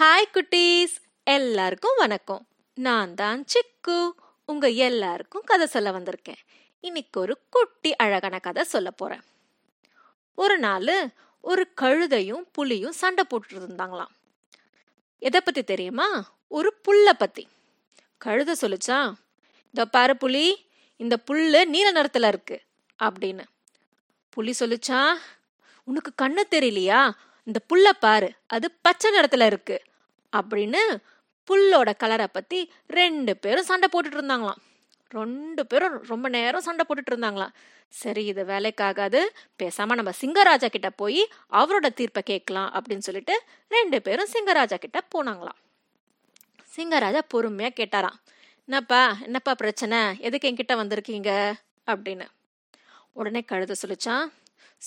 Hi குட்டீஸ். எல்லாருக்கும் வணக்கம். நான் தான் சிக்கு. உங்க எல்லாருக்கும் கதை சொல்ல வந்திருக்கேன். இன்னைக்கு ஒரு குட்டி அழகான கதை சொல்ல போறேன். ஒரு நாள் ஒரு கழுதையும் புலியும் சண்டை போட்டுட்டு இருந்தாங்களாம். எதை பத்தி தெரியுமா? ஒரு புல்லை பத்தி. கழுதை சொல்லுச்சா இந்த பாரு புலி இந்த புல்லு நீல நிறத்துல இருக்கு அப்படின்னு. புலி சொல்லுச்சா உனக்கு கண்ணு தெரியலையா? இந்த புல்ல பாரு அது பச்சை நிறத்துல இருக்கு அப்படின்னு புல்லோட கலரை பத்தி ரெண்டு பேரும் சண்டை போட்டுட்டு இருந்தாங்களாம். ரெண்டு பேரும் ரொம்ப நேரம் சண்டை போட்டுட்டு இருந்தாங்களாம். சரி இது வேலைக்காகாது. பேசாம நம்ம சிங்கராஜா கிட்ட போய் அவரோட தீர்ப்பை கேட்கலாம் அப்படின்னு சொல்லிட்டு ரெண்டு பேரும் சிங்கராஜா கிட்ட போனாங்களாம். சிங்கராஜா பொறுமையா கேட்டாராம். என்னப்பா என்னப்பா பிரச்சனை? எதுக்கு என்கிட்ட வந்திருக்கீங்க? அப்படின்னு. உடனே கழுத சொல்லிச்சான்.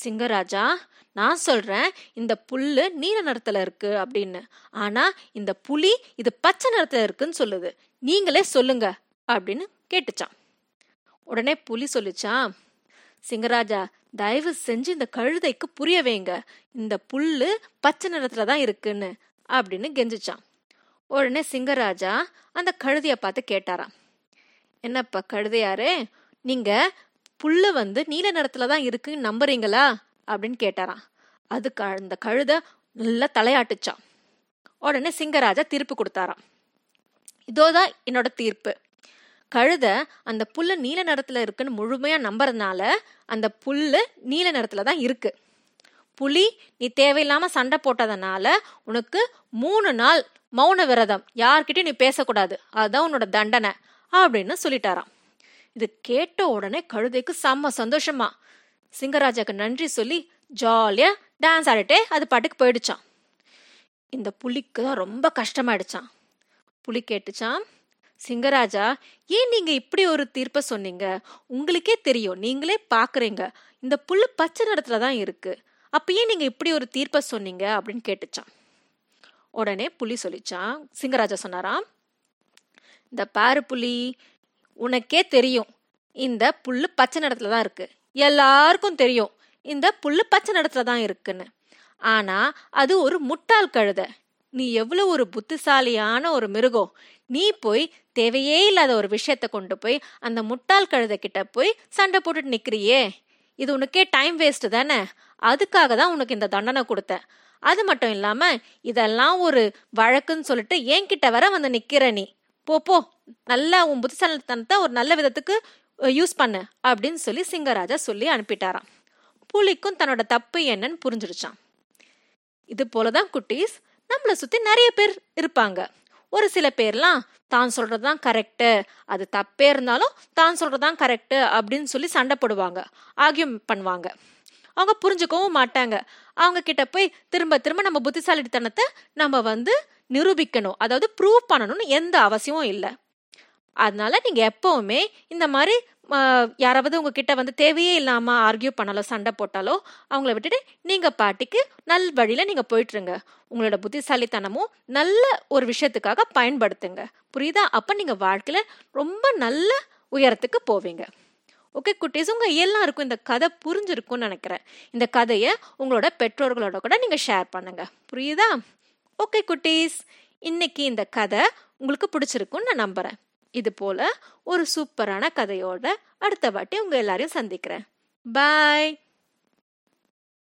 சிங்கராஜா நான் சொல்றேன் இந்த புல் நீல நிறத்துல இருக்கு அப்படின்னு. ஆனா இந்த புலி இது பச்சை நிறத்துல இருக்குன்னு சொல்லுது. நீங்களே சொல்லுங்க அப்படின்னு கேட்டுச்சான் உடனே புலி சொல்லிச்சான் சிங்கராஜா தயவு செஞ்சு இந்த கழுதைக்கு புரிய வைங்க. இந்த புல்லு பச்சை நிறத்துல தான் இருக்குன்னு அப்படின்னு கெஞ்சிச்சான் உடனே சிங்கராஜா அந்த கழுதையை பார்த்து கேட்டாராம். என்னப்பா கழுதையாரே நீங்கள் புல்லு வந்து நீல நிறத்துல தான் இருக்குன்னு நம்புறீங்களா? அப்படின்னு கேட்டாராம். அதுக்கு அந்த கழுதை நல்லா தலையாட்டுச்சான் உடனே சிங்கராஜா தீர்ப்பு கொடுத்தாராம். இதோதான் என்னோட தீர்ப்பு. கழுத அந்த புல்லு நீல நிறத்துல இருக்குன்னு முழுமையா நம்புறதுனால அந்த புல்லு நீல நிறத்துல தான் இருக்கு. புலி நீ தேவையில்லாம சண்டை போட்டதுனால உனக்கு மூணு நாள் மௌன விரதம். யார்கிட்டயும் நீ பேசக்கூடாது. அதுதான் உன்னோட தண்டனை. அப்படின்னு சொல்லிட்டாராம். இது கேட்ட உடனே கழுதைக்கு செம்ம சந்தோஷமா. சிங்கராஜாக்கு நன்றி சொல்லி ஜாலியா டான்ஸ் ஆடிட்டே அது பாட்டுக்கு போயிடுச்சான் இந்த புலிக்கு தான் ரொம்ப கஷ்டமாயிடுச்சான் புலி கேட்டுச்சான் சிங்கராஜா ஏன் நீங்க இப்படி ஒரு தீர்ப்பை சொன்னீங்க? உங்களுக்கே தெரியும் நீங்களே பாக்குறீங்க. இந்த புல் பச்சை நிறத்துல தான் இருக்கு. அப்ப ஏன் நீங்க இப்படி ஒரு தீர்ப்பை சொன்னீங்க? அப்படின்னு கேட்டுச்சான் உடனே புலி சொல்லிச்சான் சிங்கராஜா சொன்னாராம் இந்த பாரு புலி உனக்கே தெரியும். இந்த புல்லு பச்சை நிறத்துல தான் இருக்கு. எல்லாருக்கும் தெரியும். இந்த புல்லு பச்சை நிறத்துல தான் இருக்குன்னு. ஆனா அது ஒரு முட்டாள் கழுத. நீ எவ்வளவு ஒரு புத்திசாலியான ஒரு மிருகம். நீ போய் தேவையே இல்லாத ஒரு விஷயத்த கொண்டு போய் அந்த முட்டாள் கழுத கிட்ட போய் சண்டை போட்டுட்டு நிக்கிறியே. இது உனக்கே டைம் வேஸ்ட் தானே? அதுக்காக தான் உனக்கு இந்த தண்டனை கொடுத்தேன். அது மட்டும் இல்லாம இதெல்லாம் ஒரு வழக்குன்னு சொல்லிட்டு என்கிட்ட வர வந்து நிக்கிற நீ. போ போ. நல்லா உன் புத்திசாலித்தனத்தை ஒரு நல்ல விதத்துக்கு யூஸ் பண்ணு அப்படின்னு சொல்லி சிங்கராஜா சொல்லி அனுப்பிட்டாராம். புலிக்கும் தன்னோட தப்பு என்னன்னு புரிஞ்சிடுச்சான் இது போலதான் குட்டீஸ் நம்மளை சுத்தி நிறைய பேர் இருப்பாங்க. ஒரு சில பேர்லாம் தான் சொல்றதுதான் கரெக்டு அது தப்பே இருந்தாலும் தான் சொல்றதுதான் கரெக்டு அப்படின்னு சொல்லி சண்டை போடுவாங்க. ஆகியம் பண்ணுவாங்க. அவங்க புரிஞ்சுக்கவும் மாட்டாங்க. அவங்க கிட்ட போய் திரும்ப திரும்ப நம்ம புத்திசாலித்தனத்தை நம்ம வந்து நிரூபிக்கணும். அதாவது ப்ரூவ் பண்ணணும்னு எந்த அவசியமும் இல்லை. அதனால நீங்க எப்பவுமே இந்த மாதிரி யாராவது உங்ககிட்ட வந்து தேவையே இல்லாம ஆர்கியூ பண்ணாலோ சண்டை போட்டாலோ அவங்கள விட்டுட்டு நீங்க பாட்டிக்கு நல் வழியில நீங்க போயிட்டுருங்க. உங்களோட புத்திசாலித்தனமும் நல்ல ஒரு விஷயத்துக்காக பயன்படுத்துங்க. புரியுதா? அப்ப நீங்க வாழ்க்கையில ரொம்ப நல்ல உயரத்துக்கு போவீங்க. ஓகே குட்டீஸ் உங்க எல்லாருக்கும் இந்த கதை புரிஞ்சிருக்கும்னு நினைக்கிறேன். இந்த கதையை உங்களோட பெற்றோர்களோட கூட நீங்க ஷேர் பண்ணுங்க. புரியுதா? ஓகே குட்டீஸ் இன்னைக்கு இந்த கதை உங்களுக்கு பிடிச்சிருக்கும்னு நான் நம்புறேன். இது போல ஒரு சூப்பரான கதையோட அடுத்த வாட்டி உங்க எல்லாரையும் சந்திக்கிறேன். பாய்